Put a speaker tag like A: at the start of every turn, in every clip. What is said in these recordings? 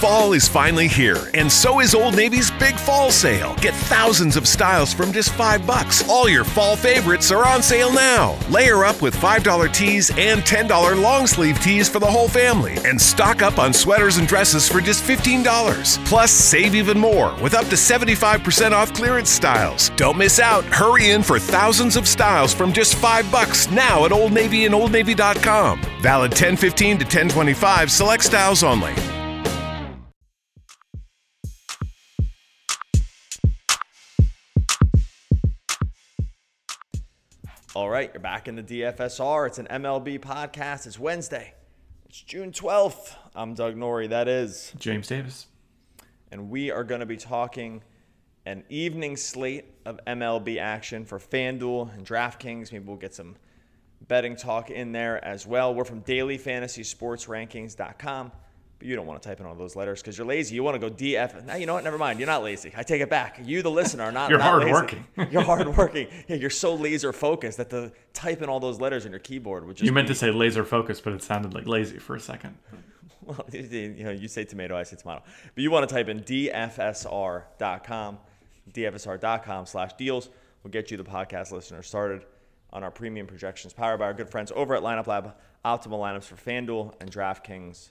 A: Fall is finally here, and so is Old Navy's big fall sale. Get thousands of styles from just five bucks. All your fall favorites are on sale now. Layer up with $5 tees and $10 long sleeve tees for the whole family, and stock up on sweaters and dresses for just $15. Plus, save even more with up to 75% off clearance styles. Don't miss out. Hurry in for thousands of styles from just five bucks now at Old Navy and OldNavy.com. Valid 1015 to 1025, select styles only.
B: All right, you're back in the DFSR. It's an MLB podcast. It's Wednesday. It's June 12th. I'm Doug Norrie. That is.
C: James Davis.
B: And we are going to be talking an evening slate of MLB action for FanDuel and DraftKings. Maybe we'll get some betting talk in there as well. We're from dailyfantasysportsrankings.com. But you don't want to type in all those letters because you're lazy. You want to go DF. Now, you know what? Never mind. You're not lazy. I take it back. You, the listener, are not.
C: you're
B: not
C: hardworking.
B: you're hardworking. Yeah, you're so laser focused that the type in all those letters on your keyboard would just.
C: You meant
B: be,
C: to say laser focused, but it sounded like lazy for a second.
B: Well, you know, you say tomato, I say tomato. But you want to type in dfsr.com, dfsr.com slash deals. We'll get you the podcast listener started on our premium projections powered by our good friends over at Lineup Lab, optimal lineups for FanDuel and DraftKings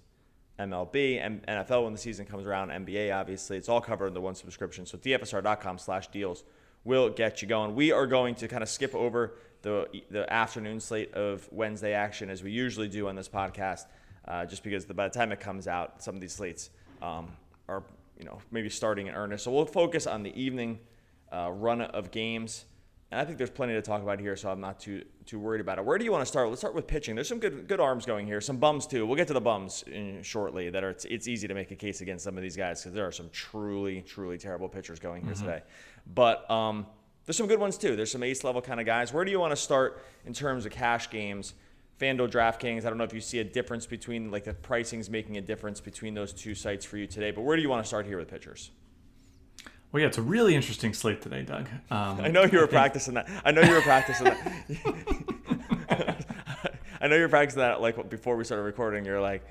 B: MLB, and NFL when the season comes around, NBA obviously. It's all covered in the one subscription. So dfsr.com slash deals will get you going. We are going to kind of skip over the the afternoon slate of Wednesday action as we usually do on this podcast, uh, just because the, by the time it comes out, some of these slates um, are you know maybe starting in earnest. So we'll focus on the evening uh, run of games. And I think there's plenty to talk about here, so I'm not too too worried about it. Where do you want to start? Let's start with pitching. There's some good good arms going here, some bums too. We'll get to the bums in, shortly. That are it's, it's, easy to make a case against some of these guys because there are some truly truly terrible pitchers going here mm-hmm. today. But um, there's some good ones too. There's some ace level kind of guys. Where do you want to start in terms of cash games? FanDuel, DraftKings. I don't know if you see a difference between like the pricing's making a difference between those two sites for you today. But where do you want to start here with pitchers?
C: Well, yeah, it's a really interesting slate today, Doug.
B: Um, I know you were practicing that. I know you were practicing that. I know you were practicing that like before we started recording. You're like,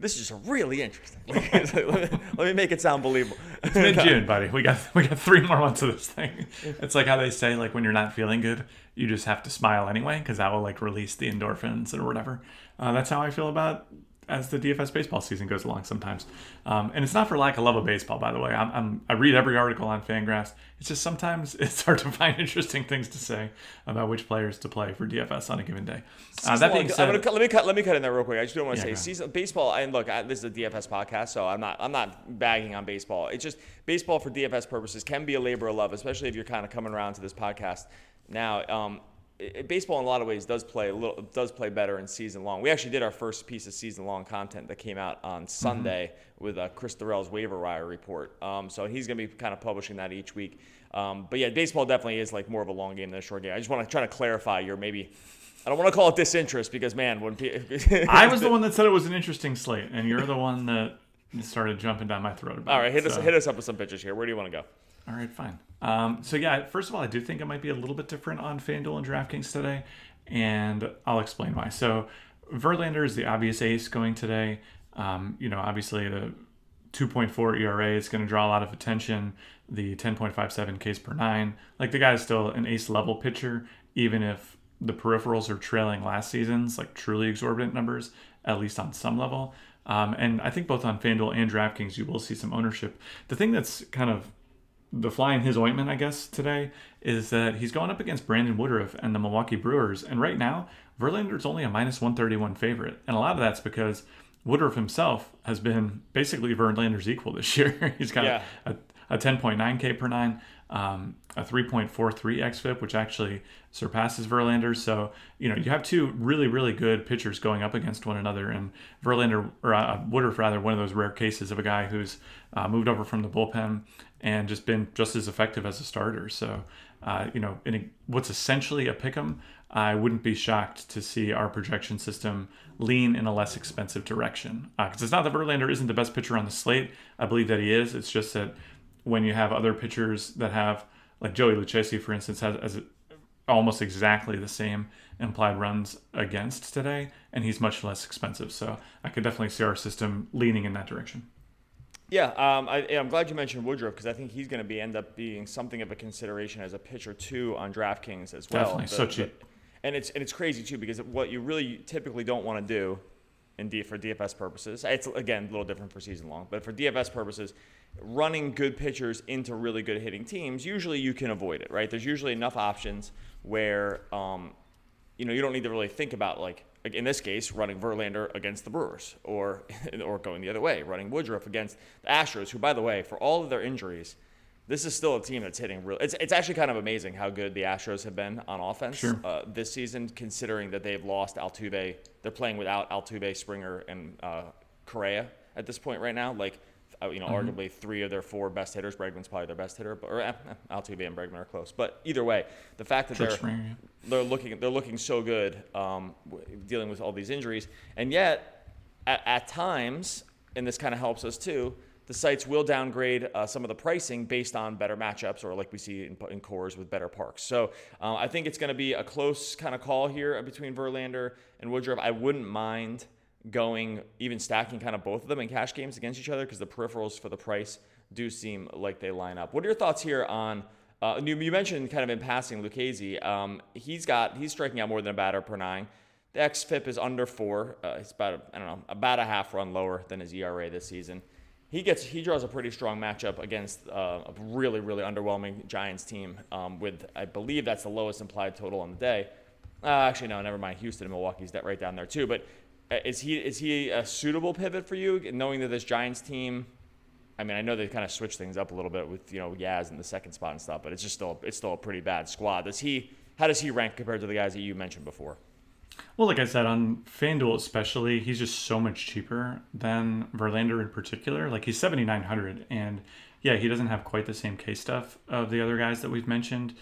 B: this is just really interesting. let, me, let, me, make it sound believable.
C: It's mid June, buddy. We got we got three more months of this thing. It's like how they say, like when you're not feeling good, you just have to smile anyway, because that will like release the endorphins or whatever. Uh, that's how I feel about as the DFS baseball season goes along sometimes. Um, and it's not for lack of love of baseball, by the way. I'm, I'm, i read every article on Fangraphs. It's just sometimes it's hard to find interesting things to say about which players to play for DFS on a given day.
B: Uh, that being said, cut, let me cut let me cut in there real quick. I just don't want to yeah, say season baseball. And look, I, this is a DFS podcast, so I'm not I'm not bagging on baseball. It's just baseball for DFS purposes can be a labor of love, especially if you're kind of coming around to this podcast now. Um, it, baseball in a lot of ways does play a little does play better in season long. We actually did our first piece of season long content that came out on Sunday mm-hmm. with uh, Chris Thorell's waiver wire report. Um, so he's going to be kind of publishing that each week. Um, but yeah, baseball definitely is like more of a long game than a short game. I just want to try to clarify your maybe. I don't want to call it disinterest because man, when
C: I was the one that said it was an interesting slate, and you're the one that started jumping down my throat about.
B: All right, hit
C: it,
B: us hit us up with some pitches here. Where do you want to go?
C: All right, fine. Um, so yeah, first of all, I do think it might be a little bit different on FanDuel and DraftKings today, and I'll explain why. So Verlander is the obvious ace going today. Um, you know, obviously the 2.4 ERA is going to draw a lot of attention. The 10.57 Ks per nine, like the guy is still an ace level pitcher, even if the peripherals are trailing last season's like truly exorbitant numbers, at least on some level. Um, and I think both on FanDuel and DraftKings, you will see some ownership. The thing that's kind of the fly in his ointment, I guess, today is that he's going up against Brandon Woodruff and the Milwaukee Brewers. And right now, Verlander's only a minus 131 favorite. And a lot of that's because Woodruff himself has been basically Verlander's equal this year. he's got yeah. a, a 10.9 K per nine, um, a 3.43 xFIP, which actually surpasses Verlander. So, you know, you have two really, really good pitchers going up against one another. And Verlander, or uh, Woodruff, rather, one of those rare cases of a guy who's uh, moved over from the bullpen and just been just as effective as a starter. So, uh, you know, in a, what's essentially a pick 'em, I wouldn't be shocked to see our projection system lean in a less expensive direction. Because uh, it's not that Verlander isn't the best pitcher on the slate. I believe that he is. It's just that when you have other pitchers that have, like Joey Lucchesi, for instance, has, has almost exactly the same implied runs against today, and he's much less expensive. So I could definitely see our system leaning in that direction.
B: Yeah, um, I, am glad you mentioned Woodruff because I think he's going to be end up being something of a consideration as a pitcher too on DraftKings as well.
C: Definitely, so cheap.
B: and it's and it's crazy too because what you really typically don't want to do, in D, for DFS purposes, it's again a little different for season long, but for DFS purposes, running good pitchers into really good hitting teams, usually you can avoid it, right? There's usually enough options where, um, you know, you don't need to really think about like in this case, running Verlander against the Brewers, or or going the other way, running Woodruff against the Astros, who, by the way, for all of their injuries, this is still a team that's hitting real. It's, it's actually kind of amazing how good the Astros have been on offense
C: sure.
B: uh, this season, considering that they've lost Altuve. They're playing without Altuve, Springer, and uh, Correa at this point right now. Like you know, mm-hmm. arguably three of their four best hitters. Bregman's probably their best hitter, but or eh, eh Altuve and Bregman are close. But either way, the fact that they're they're looking they're looking so good, um, dealing with all these injuries, and yet at, at times, and this kind of helps us too. The sites will downgrade uh, some of the pricing based on better matchups, or like we see in, in Coors with better parks. So uh, I think it's going to be a close kind of call here between Verlander and Woodruff. I wouldn't mind going even stacking kind of both of them in cash games against each other because the peripherals for the price do seem like they line up. What are your thoughts here on? Uh, you, you, mentioned kind of in passing Lucchesi. Um, he's got he's striking out more than a batter per nine. The xFIP is under four. Uh, it's about I don't know about a half run lower than his ERA this season. He gets he draws a pretty strong matchup against uh, a really really underwhelming Giants team um, with I believe that's the lowest implied total on the day. Uh, actually, no, never mind. Houston and Milwaukee's that right down there too. But Uh, is he is he a suitable pivot for you, knowing that this Giants team? I mean, I know they kind of switched things up a little bit with you know Yaz in the second spot and stuff, but it's just still it's still a pretty bad squad. Does he? How does he rank compared to the guys that you mentioned before?
C: Well, like I said, on FanDuel especially, he's just so much cheaper than Verlander in particular. Like he's seventy nine hundred, and yeah, he doesn't have quite the same K stuff of the other guys that we've mentioned,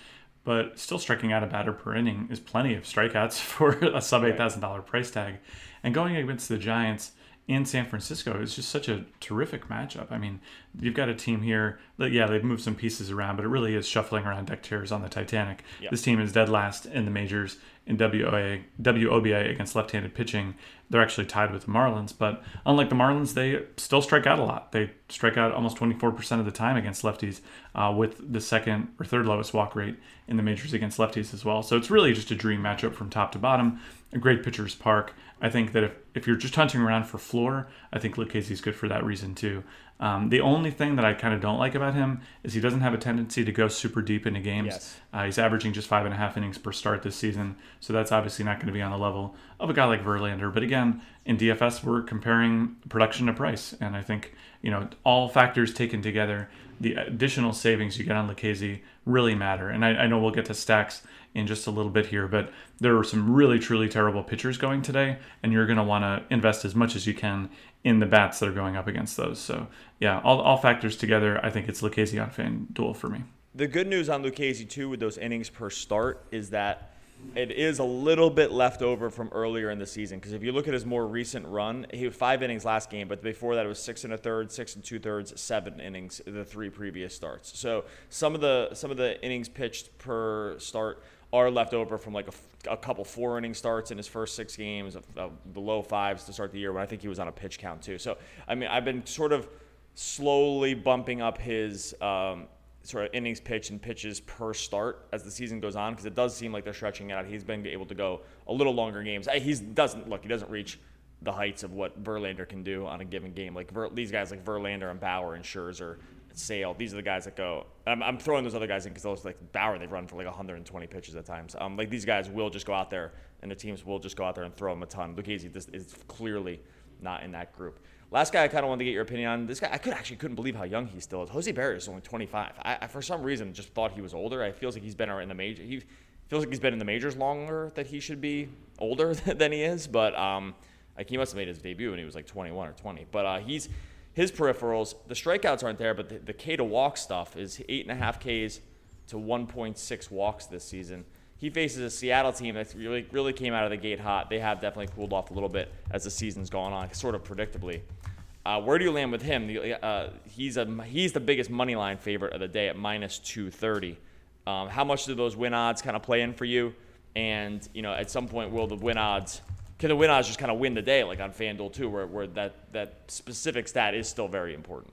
C: but still striking out a batter per inning is plenty of strikeouts for a sub eight thousand dollar price tag. And going against the Giants in San Francisco is just such a terrific matchup. I mean, you've got a team here that, yeah, they've moved some pieces around, but it really is shuffling around deck chairs on the Titanic. Yep. This team is dead last in the majors in WOA, WOBA against left handed pitching. They're actually tied with the Marlins, but unlike the Marlins, they still strike out a lot. They strike out almost 24% of the time against lefties, uh, with the second or third lowest walk rate in the majors against lefties as well. So it's really just a dream matchup from top to bottom. A great pitcher's park. I think that if, if you're just hunting around for floor, I think is good for that reason too. Um, the only thing that I kind of don't like about him is he doesn't have a tendency to go super deep into games. Yes. Uh, he's averaging just five and a half innings per start this season, so that's obviously not going to be on the level of a guy like Verlander. But again, in DFS, we're comparing production to price, and I think you know all factors taken together, the additional savings you get on Lucchesi really matter. And I, I know we'll get to stacks in just a little bit here, but there are some really truly terrible pitchers going today, and you're going to want to invest as much as you can in the bats that are going up against those. So yeah, all, all factors together, I think it's Lucchesi on FanDuel for me.
B: The good news on Lucchesi too with those innings per start is that it is a little bit left over from earlier in the season because if you look at his more recent run, he had five innings last game, but before that it was six and a third, six and two thirds, seven innings the three previous starts. So some of the some of the innings pitched per start are left over from like a, a couple four inning starts in his first six games, uh, the low fives to start the year when I think he was on a pitch count too. So I mean, I've been sort of slowly bumping up his um, sort of innings pitch and pitches per start as the season goes on because it does seem like they're stretching it out. He's been able to go a little longer games. He doesn't look. He doesn't reach the heights of what Verlander can do on a given game. Like Ver, these guys like Verlander and Bauer and Scherzer Sale. These are the guys that go. I'm, I'm throwing those other guys in because those like Bauer, they've run for like 120 pitches at times. Um, like these guys will just go out there, and the teams will just go out there and throw them a ton. Lucchesi this is clearly not in that group. Last guy I kind of wanted to get your opinion on. This guy, I could actually couldn't believe how young he still is. Jose Berrios is only 25. I, I, for some reason just thought he was older. I feels like he's been in the major. He feels like he's been in the majors longer. That he should be older than he is, but um, like he must have made his debut when he was like 21 or 20. But uh, he's his peripherals, the strikeouts aren't there, but the, the K to walk stuff is eight and a half Ks to 1.6 walks this season. He faces a Seattle team that really really came out of the gate hot. They have definitely cooled off a little bit as the season's gone on, sort of predictably. Uh, where do you land with him? Uh, he's a he's the biggest money line favorite of the day at minus 230. Um, how much do those win odds kind of play in for you? And you know, at some point, will the win odds can the win odds just kind of win the day, like on FanDuel too, where, where that, that specific stat is still very important?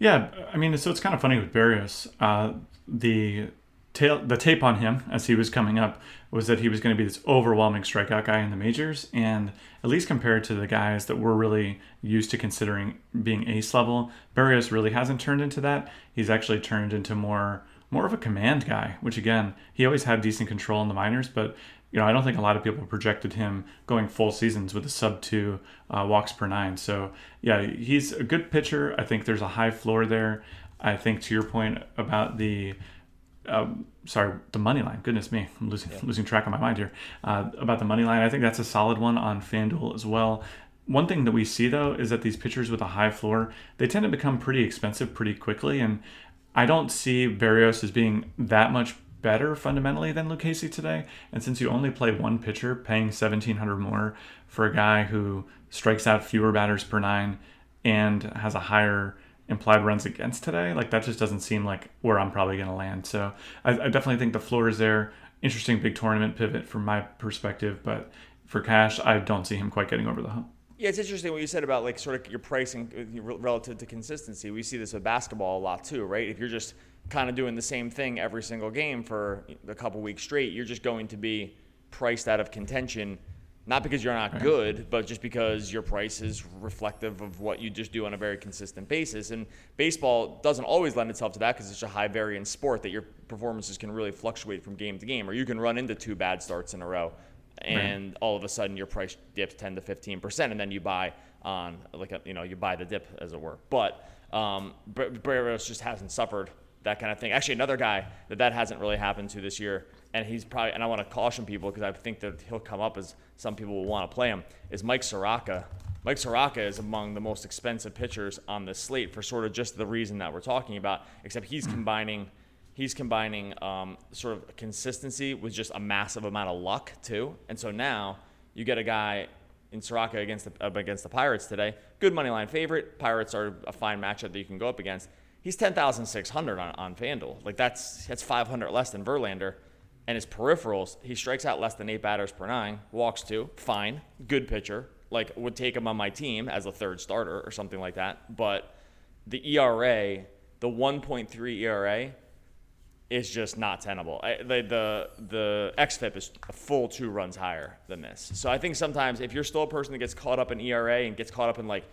C: Yeah, I mean, so it's kind of funny with Berrios. Uh, the tail, the tape on him as he was coming up was that he was going to be this overwhelming strikeout guy in the majors, and at least compared to the guys that we're really used to considering being ace level, Berrios really hasn't turned into that. He's actually turned into more more of a command guy, which again, he always had decent control in the minors, but you know, I don't think a lot of people projected him going full seasons with a sub two uh, walks per nine. So yeah, he's a good pitcher. I think there's a high floor there. I think to your point about the um, sorry, the money line. Goodness me, I'm losing yeah. losing track of my mind here. Uh, about the money line, I think that's a solid one on FanDuel as well. One thing that we see though is that these pitchers with a high floor, they tend to become pretty expensive pretty quickly, and I don't see Berrios as being that much better fundamentally than Lucchesi today. And since you only play one pitcher, paying 1700 more for a guy who strikes out fewer batters per nine and has a higher implied runs against today, like that just doesn't seem like where I'm probably going to land. So I, I, definitely think the floor is there. Interesting big tournament pivot from my perspective, but for cash, I don't see him quite getting over the hump.
B: Yeah, it's interesting what you said about like sort of your pricing uh, relative to consistency. We see this with basketball a lot too, right? If you're just kind of doing the same thing every single game for a couple weeks straight, you're just going to be priced out of contention. Not because you're not good, but just because your price is reflective of what you just do on a very consistent basis. And baseball doesn't always lend itself to that because it's a high variance sport that your performances can really fluctuate from game to game, or you can run into two bad starts in a row, and right. all of a sudden your price dips 10 to 15 percent, and then you buy on like a, you know you buy the dip as it were. But um, just hasn't suffered that kind of thing. Actually, another guy that that hasn't really happened to this year, and he's probably, and I want to caution people because I think that he'll come up as some people will want to play him, is Mike Soroka. Mike Soroka is among the most expensive pitchers on the slate for sort of just the reason that we're talking about, except he's combining. He's combining um, sort of consistency with just a massive amount of luck too, and so now you get a guy in Soroka against the, against the Pirates today. Good money line favorite. Pirates are a fine matchup that you can go up against he's 10,600 on, on FanDuel. Like that's that's 500 less than Verlander. And his peripherals, he strikes out less than eight batters per nine, walks two, fine, good pitcher. Like would take him on my team as a third starter or something like that. But the ERA, the 1.3 ERA, is just not tenable. I, the the the xFIP is a full two runs higher than this. So I think sometimes if you're still a person that gets caught up in ERA and gets caught up in like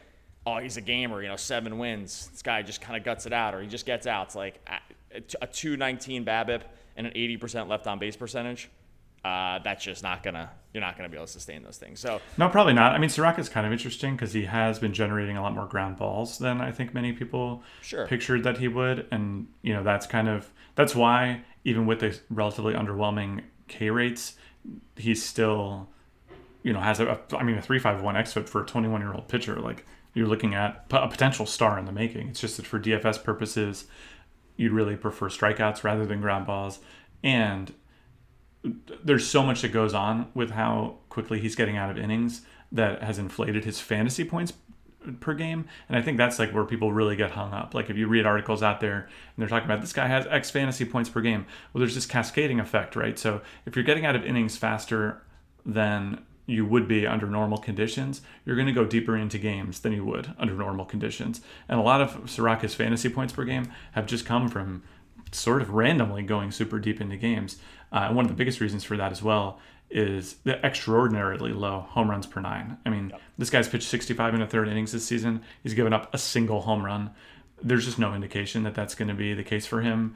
B: oh, he's a gamer, you know, seven wins. This guy just kind of guts it out, or he just gets out. It's like a 219 BABIP and an 80% left on base percentage. Uh, that's just not gonna. You're not gonna be able to sustain those things. So
C: no, probably not. I mean, Soroka's kind of interesting because he has been generating a lot more ground balls than I think many people
B: sure.
C: pictured that he would, and you know that's kind of that's why even with the relatively underwhelming K rates, he's still, you know, has a, a I mean a three five one xFIP for a 21 year old pitcher. Like you're looking at a potential star in the making. It's just that for DFS purposes, you'd really prefer strikeouts rather than ground balls. And there's so much that goes on with how quickly he's getting out of innings that has inflated his fantasy points per game. And I think that's like where people really get hung up. Like if you read articles out there and they're talking about this guy has X fantasy points per game, well, there's this cascading effect, right? So if you're getting out of innings faster than you would be under normal conditions, you're going to go deeper into games than you would under normal conditions. And a lot of Soroka's fantasy points per game have just come from sort of randomly going super deep into games. Uh, and one of the biggest reasons for that as well is the extraordinarily low home runs per nine. I mean, yep. this guy's pitched 65 in a third innings this season. He's given up a single home run. There's just no indication that that's going to be the case for him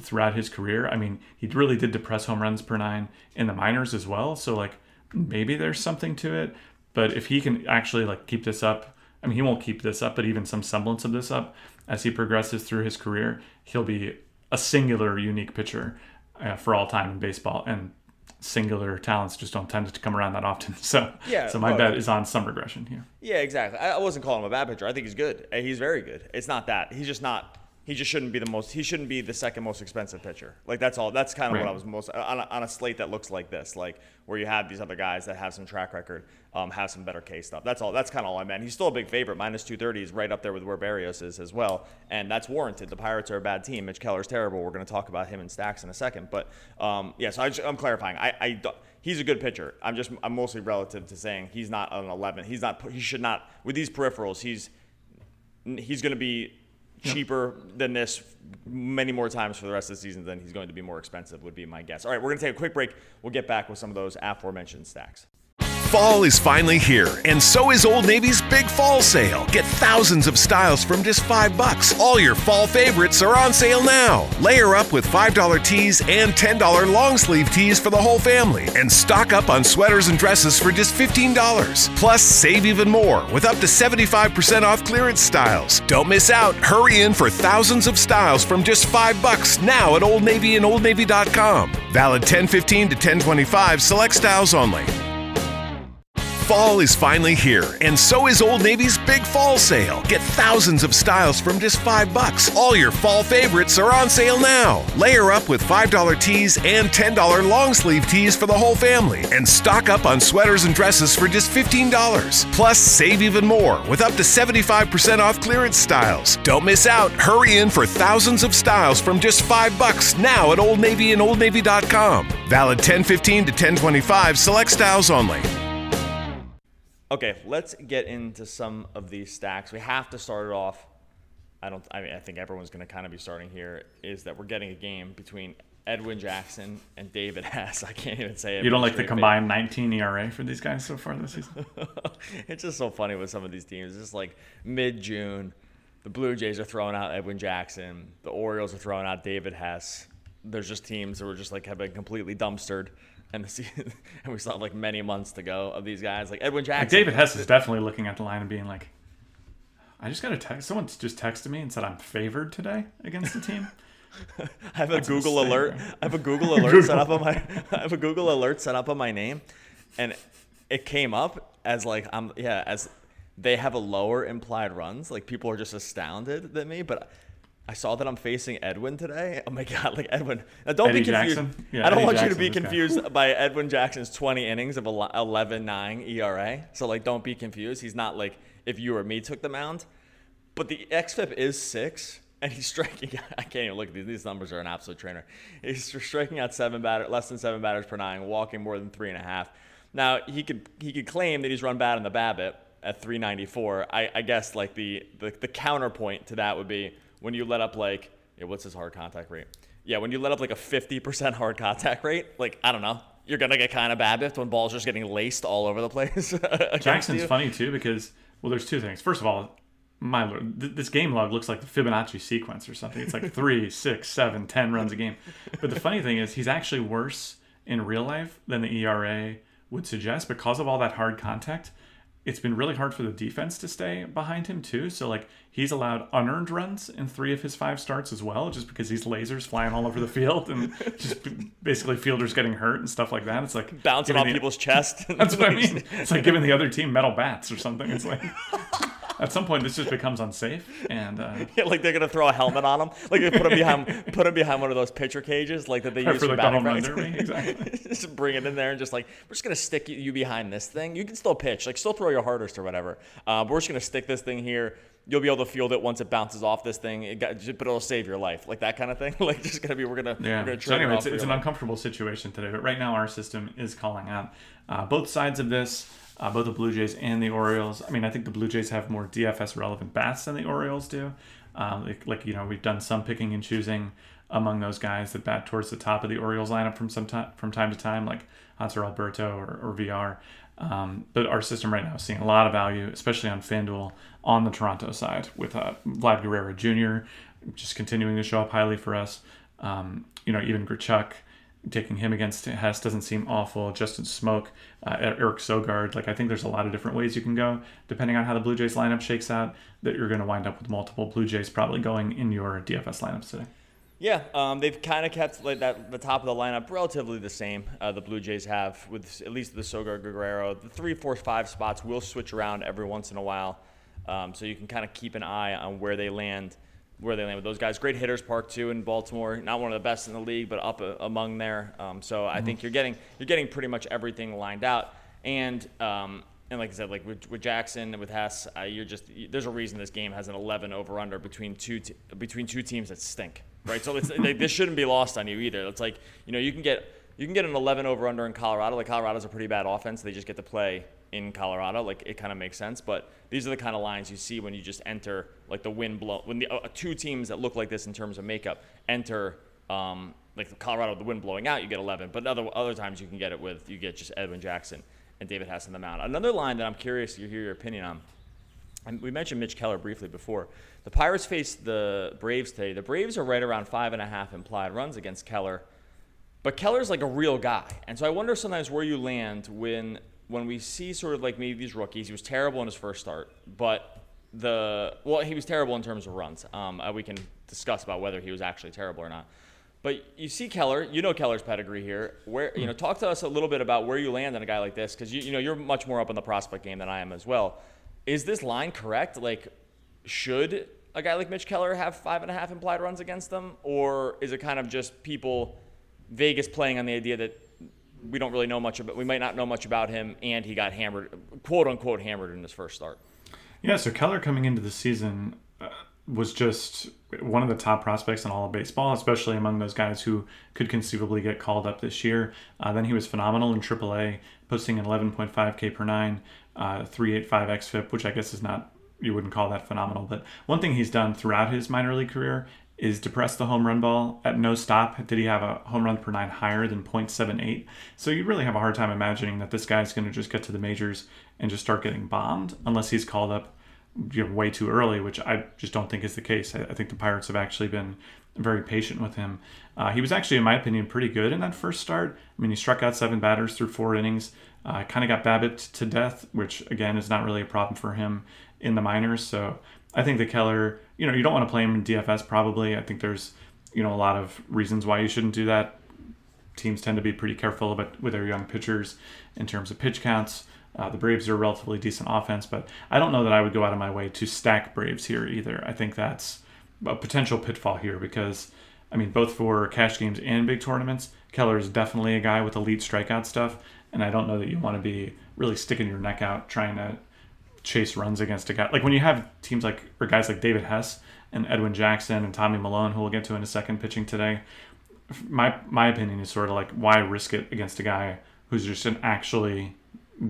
C: throughout his career. I mean, he really did depress home runs per nine in the minors as well. So, like, maybe there's something to it. But if he can actually like keep this up, I mean, he won't keep this up, but even some semblance of this up as he progresses through his career, he'll be a singular, unique pitcher uh, for all time in baseball. And singular talents just don't tend to come around that often. So yeah, so my well, bet is on some regression here.
B: Yeah, exactly. I wasn't calling him a bad pitcher. I think he's good. He's very good. It's not that he's just not he just shouldn't be the most. He shouldn't be the second most expensive pitcher. Like that's all. That's kind of right. what I was most on a, on a, slate that looks like this, like where you have these other guys that have some track record, um, have some better case stuff. That's all. That's kind of all I meant. He's still a big favorite. Minus two thirty is right up there with where Berrios is as well, and that's warranted. The Pirates are a bad team. Mitch Keller's terrible. We're going to talk about him and Stacks in a second, but um, yeah. So I am clarifying. I, I he's a good pitcher. I'm just I'm mostly relative to saying he's not an 11. He's not. He should not with these peripherals. He's he's going to be cheaper than this many more times for the rest of the season than he's going to be more expensive would be my guess. All right, we're going to take a quick break. We'll get back with some of those aforementioned stacks.
A: Fall is finally here, and so is Old Navy's big fall sale. Get thousands of styles from just five bucks. All your fall favorites are on sale now. Layer up with $5 tees and $10 long sleeve tees for the whole family, and stock up on sweaters and dresses for just $15. Plus, save even more with up to 75% off clearance styles. Don't miss out. Hurry in for thousands of styles from just five bucks now at Old Navy and OldNavy.com. Valid 1015 to 1025, select styles only. Fall is finally here, and so is Old Navy's big fall sale. Get thousands of styles from just five bucks. All your fall favorites are on sale now. Layer up with $5 tees and $10 long sleeve tees for the whole family, and stock up on sweaters and dresses for just $15. Plus, save even more with up to 75% off clearance styles. Don't miss out. Hurry in for thousands of styles from just five bucks now at Old Navy and OldNavy.com. Valid 1015 to 1025, select styles only.
B: Okay, let's get into some of these stacks. We have to start it off. I don't. I mean, I think everyone's going to kind of be starting here. Is that we're getting a game between Edwin Jackson and David Hess. I can't even say it.
C: You don't like the combined 19 ERA for these guys so far this season?
B: it's just so funny with some of these teams. It's just like mid June, the Blue Jays are throwing out Edwin Jackson. The Orioles are throwing out David Hess. There's just teams that were just like have been completely dumpstered. And the season, and we still have like many months to go of these guys, like Edwin Jackson.
C: Like David Hess is definitely looking at the line and being like, I just got a text. Someone just texted me and said I'm favored today against the team.
B: I have a Google
C: insane,
B: alert. I have a Google alert set up on my. I have a Google alert set up on my name, and it came up as like I'm yeah as they have a lower implied runs. Like people are just astounded at me, but. I saw that I'm facing Edwin today. Oh my god, like Edwin. Now don't
C: Eddie
B: be confused.
C: Jackson? Yeah,
B: I don't
C: Eddie
B: want you to be confused by Edwin Jackson's 20 innings of 11-9 ERA. So like don't be confused. He's not like if you or me took the mound. But the xFIP is six, and he's striking. I can't even look at these. These numbers are an absolute trainer. He's striking out seven batter, less than seven batters per nine, walking more than three and a half. Now he could he could claim that he's run bad in the BABIP at 394. I, I guess like the, the the counterpoint to that would be when you let up like yeah, what's his hard contact rate? Yeah, when you let up like a 50% hard contact rate, like I don't know, you're gonna get kind of BABIP when balls are just getting laced all over the place.
C: Jackson's funny too because well, there's two things. First of all, my lord, th- this game log looks like the Fibonacci sequence or something. It's like three, six, seven, ten runs a game. But the funny thing is, he's actually worse in real life than the ERA would suggest because of all that hard contact. It's been really hard for the defense to stay behind him too. So like he's allowed unearned runs in three of his five starts as well, just because he's lasers flying all over the field and just basically fielders getting hurt and stuff like that. It's like
B: bouncing off
C: the-
B: people's chest.
C: that's what I mean. It's like giving the other team metal bats or something. It's like at some point this just becomes unsafe. And uh,
B: Yeah, like they're gonna throw a helmet on him. Like they put him behind, put him behind one of those pitcher cages, like that they use
C: for
B: for, batting practice.
C: exactly.
B: just bring it in there and just like we're just gonna stick you- you behind this thing. You can still pitch, like still throw your hardest or whatever. Uh, but we're just gonna stick this thing here. You'll be able to field it once it bounces off this thing, it got, but it'll save your life, like that kind of thing. like just gonna be, we're gonna,
C: Yeah.
B: we're gonna
C: So
B: it
C: anyway, it's, it's an
B: life.
C: uncomfortable situation today. But right now, our system is calling out uh, both sides of this. Uh, both the Blue Jays and the Orioles. I mean, I think the Blue Jays have more DFS relevant bats than the Orioles do. Uh, like, like you know, we've done some picking and choosing among those guys that bat towards the top of the Orioles lineup from some time from time to time, like Hanser Alberto or, or VR. Um, but our system right now is seeing a lot of value, especially on FanDuel on the Toronto side with uh, Vlad Guerrero Jr. just continuing to show up highly for us. Um, you know, even Grichuk taking him against Hess doesn't seem awful. Justin Smoak, uh, Eric Sogard. Like I think there's a lot of different ways you can go depending on how the Blue Jays lineup shakes out. That you're going to wind up with multiple Blue Jays probably going in your DFS lineups today.
B: Yeah, um, they've kind of kept like that the top of the lineup relatively the same. Uh, the Blue Jays have with at least the Sogard Guerrero. The three, four, five spots will switch around every once in a while, um, so you can kind of keep an eye on where they land. Where they land with those guys, great hitters park too in Baltimore. Not one of the best in the league, but up uh, among there. Um, so I think you're getting you're getting pretty much everything lined out. And um, and like I said, like with, with Jackson with Hess, uh, you're just there's a reason this game has an 11 over under between two te- between two teams that stink, right? So it's, like, this shouldn't be lost on you either. It's like you know you can get you can get an 11 over under in Colorado. Like Colorado's a pretty bad offense. They just get to play in Colorado. Like it kind of makes sense, but these are the kind of lines you see when you just enter like the wind blow when the uh, two teams that look like this in terms of makeup enter. Um, like Colorado, the wind blowing out, you get 11. But other other times you can get it with you get just Edwin Jackson and David Hess on the mound. Another line that I'm curious to hear your opinion on. And we mentioned Mitch Keller briefly before. The Pirates face the Braves today. The Braves are right around five and a half implied runs against Keller, but Keller's like a real guy, and so I wonder sometimes where you land when when we see sort of like maybe these rookies. He was terrible in his first start, but the well, he was terrible in terms of runs. Um, uh, we can discuss about whether he was actually terrible or not. But you see Keller, you know Keller's pedigree here. Where you know, talk to us a little bit about where you land on a guy like this, because you, you know you're much more up on the prospect game than I am as well. Is this line correct? Like, should a guy like Mitch Keller have five and a half implied runs against them, or is it kind of just people Vegas playing on the idea that we don't really know much about, we might not know much about him, and he got hammered, quote unquote, hammered in his first start.
C: Yeah, so Keller coming into the season uh, was just one of the top prospects in all of baseball, especially among those guys who could conceivably get called up this year. Uh, then he was phenomenal in AAA, posting an 11.5 K per nine, uh, 385 xFIP, which I guess is not you wouldn't call that phenomenal. But one thing he's done throughout his minor league career is depress the home run ball at no stop. Did he have a home run per nine higher than 0.78? So you really have a hard time imagining that this guy's going to just get to the majors and just start getting bombed unless he's called up you know, way too early, which I just don't think is the case. I, think the Pirates have actually been very patient with him. Uh, he was actually, in my opinion, pretty good in that first start. I mean, he struck out seven batters through four innings. Uh, kind of got BABIP to death, which again is not really a problem for him in the minors. So I think the Keller, you know, you don't want to play him in DFS probably. I think there's, you know, a lot of reasons why you shouldn't do that. Teams tend to be pretty careful about with their young pitchers in terms of pitch counts. Uh, the Braves are a relatively decent offense, but I don't know that I would go out of my way to stack Braves here either. I think that's a potential pitfall here because, I mean, both for cash games and big tournaments, Keller is definitely a guy with elite strikeout stuff, and I don't know that you want to be really sticking your neck out trying to chase runs against a guy. Like when you have teams like, or guys like David Hess and Edwin Jackson and Tommy Milone, who we'll get to in a second, pitching today, my, my opinion is sort of like, why risk it against a guy who's just an actually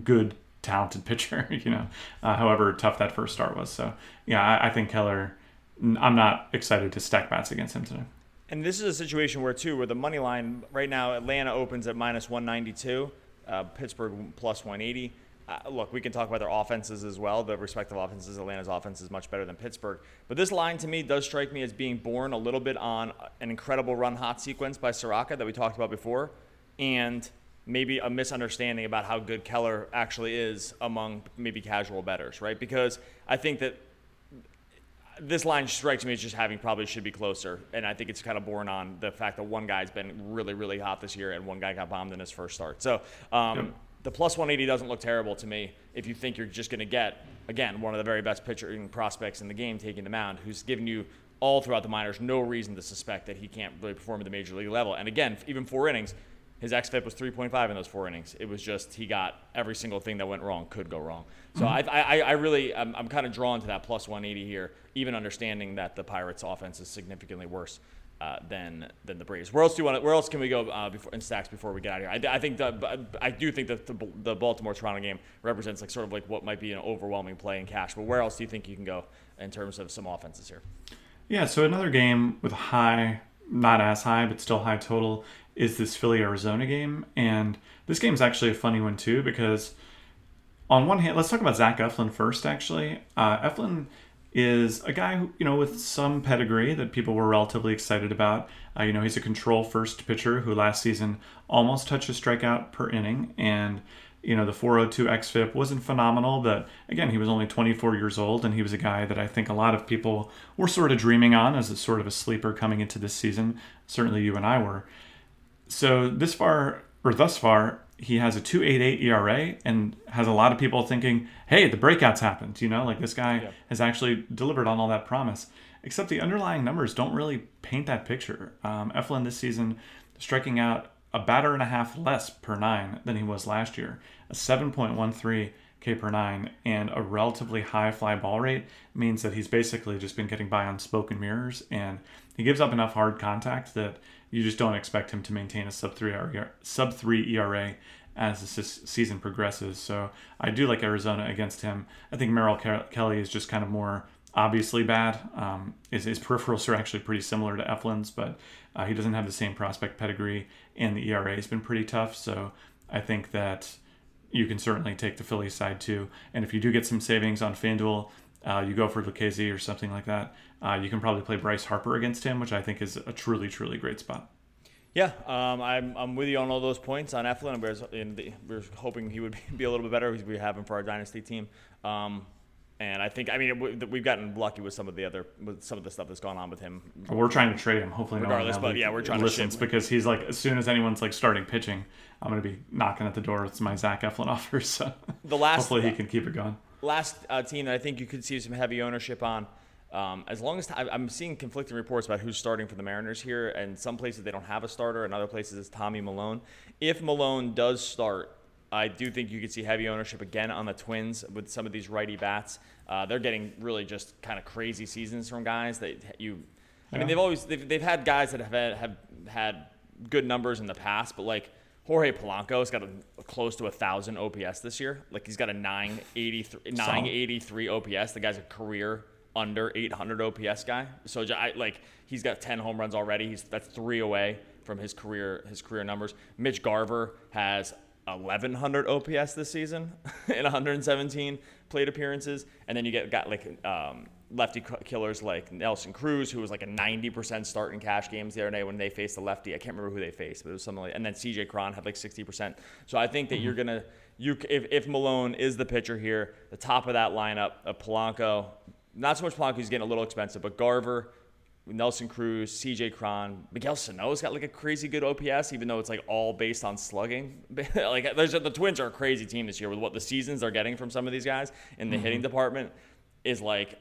C: good, talented pitcher, you know, uh, however tough that first start was. So, yeah, I, I think Keller, I'm not excited to stack bats against him today.
B: And this is a situation where, too, where the money line right now, Atlanta opens at minus 192, uh, Pittsburgh plus 180. Uh, look, we can talk about their offenses as well. The respective offenses, Atlanta's offense is much better than Pittsburgh. But this line to me does strike me as being born a little bit on an incredible run hot sequence by Soroka that we talked about before, and maybe a misunderstanding about how good Keller actually is among maybe casual betters, right? Because I think that this line strikes me as just having probably should be closer, and I think it's kind of born on the fact that one guy's been really, really hot this year, and one guy got bombed in his first start. So um, yep. the plus 180 doesn't look terrible to me. If you think you're just going to get again one of the very best pitching prospects in the game taking the mound, who's giving you all throughout the minors no reason to suspect that he can't really perform at the major league level, and again, even four innings his xFIP was 3.5 in those four innings. It was just he got every single thing that went wrong could go wrong. So mm-hmm. I, I, I really I'm, I'm kind of drawn to that plus 180 here, even understanding that the Pirates' offense is significantly worse. Uh, than than the Braves. Where else do you want? To, where else can we go uh, before, in stacks before we get out of here? I, I think the, I do think that the, the Baltimore Toronto game represents like sort of like what might be an overwhelming play in cash. But where else do you think you can go in terms of some offenses here?
C: Yeah, so another game with high, not as high, but still high total is this Philly Arizona game. And this game is actually a funny one, too, because on one hand, let's talk about Zach Eflin first, actually. Uh, Eflin is a guy who, you know, with some pedigree that people were relatively excited about. Uh, you know, he's a control first pitcher who last season almost touched a strikeout per inning. And, you know, the 402 XFIP wasn't phenomenal, but again, he was only 24 years old, and he was a guy that I think a lot of people were sort of dreaming on as a sort of a sleeper coming into this season. Certainly you and I were. So this far or thus far, he has a 2.88 ERA and has a lot of people thinking, "Hey, the breakout's happened." You know, like this guy yeah. has actually delivered on all that promise. Except the underlying numbers don't really paint that picture. Um, Eflin this season striking out a batter and a half less per nine than he was last year, a 7.13 K per nine, and a relatively high fly ball rate means that he's basically just been getting by on spoken mirrors, and he gives up enough hard contact that you just don't expect him to maintain a sub three ERA, sub three ERA as the season progresses. So I do like Arizona against him. I think Merrill Kelly is just kind of more obviously bad. Um, his, his, peripherals are actually pretty similar to Eflin's, but uh, he doesn't have the same prospect pedigree, and the ERA has been pretty tough. So I think that you can certainly take the Phillies side too. And if you do get some savings on FanDuel, uh, you go for Lucchesi or something like that. Uh, you can probably play Bryce Harper against him, which I think is a truly, truly great spot.
B: Yeah, um, I'm, I'm with you on all those points on Eflin. We're, we're hoping he would be a little bit better because we have him for our dynasty team. Um, and I think, I mean, we've gotten lucky with some of the other, with some of the stuff that's gone on with him.
C: We're trying to trade him. Hopefully,
B: regardless, no but yeah, we're trying
C: to ship. because he's like, as soon as anyone's like starting pitching, I'm going to be knocking at the door with my Zach Eflin offers. So
B: the last,
C: hopefully, he can keep it going.
B: Last uh, team that I think you could see some heavy ownership on. Um, as long as t- I'm seeing conflicting reports about who's starting for the Mariners here, and some places they don't have a starter, and other places it's Tommy Milone. If Milone does start, I do think you could see heavy ownership again on the Twins with some of these righty bats. Uh, they're getting really just kind of crazy seasons from guys that you. I mean, they've always they've, they've had guys that have had, have had good numbers in the past, but like Jorge Polanco's got a, close to a thousand OPS this year. Like he's got a 983, 983 OPS. The guy's a career under 800 OPS guy. So I, like he's got 10 home runs already. He's that's three away from his career his career numbers. Mitch Garver has 1100 OPS this season in 117 plate appearances, and then you get got like um, lefty killers like Nelson Cruz, who was like a 90% start in cash games the other day when they faced the lefty. I can't remember who they faced, but it was something like. And then CJ Cron had like 60%. So I think that mm-hmm. you're gonna you if if Milone is the pitcher here, the top of that lineup of Polanco, not so much Polanco, he's getting a little expensive, but Garver. Nelson Cruz, CJ Cron, Miguel Sano's got like a crazy good OPS, even though it's like all based on slugging. like there's, the Twins are a crazy team this year with what the seasons they're getting from some of these guys in the mm-hmm. hitting department is like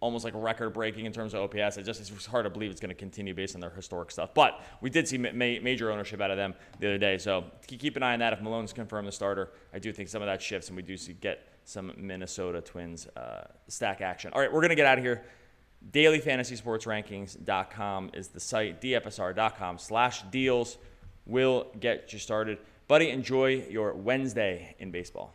B: almost like record breaking in terms of OPS. It just it's hard to believe it's going to continue based on their historic stuff. But we did see ma- major ownership out of them the other day, so keep an eye on that. If Milone's confirmed the starter, I do think some of that shifts, and we do see get some Minnesota Twins uh, stack action. All right, we're going to get out of here dailyfantasysportsrankings.com is the site. dfsr.com slash deals will get you started. Buddy, enjoy your Wednesday in baseball.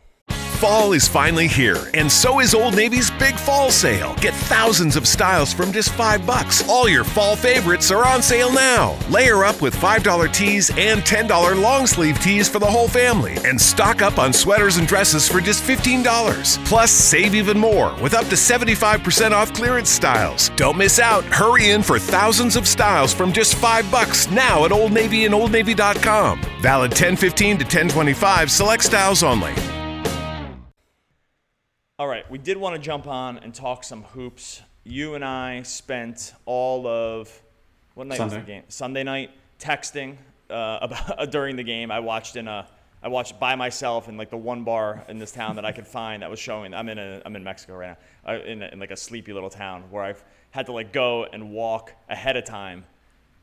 A: Fall is finally here, and so is Old Navy's big fall sale. Get thousands of styles from just five bucks. All your fall favorites are on sale now. Layer up with $5 tees and $10 long sleeve tees for the whole family, and stock up on sweaters and dresses for just $15. Plus, save even more with up to 75% off clearance styles. Don't miss out. Hurry in for thousands of styles from just five bucks now at Old Navy and OldNavy.com. Valid 1015 to 1025, select styles only.
B: All right, we did want to jump on and talk some hoops. You and I spent all of what night Sunday. was the game? Sunday night texting uh, about during the game. I watched in a I watched by myself in like the one bar in this town that I could find that was showing. I'm in a, I'm in Mexico right now, uh, in, a, in like a sleepy little town where I've had to like go and walk ahead of time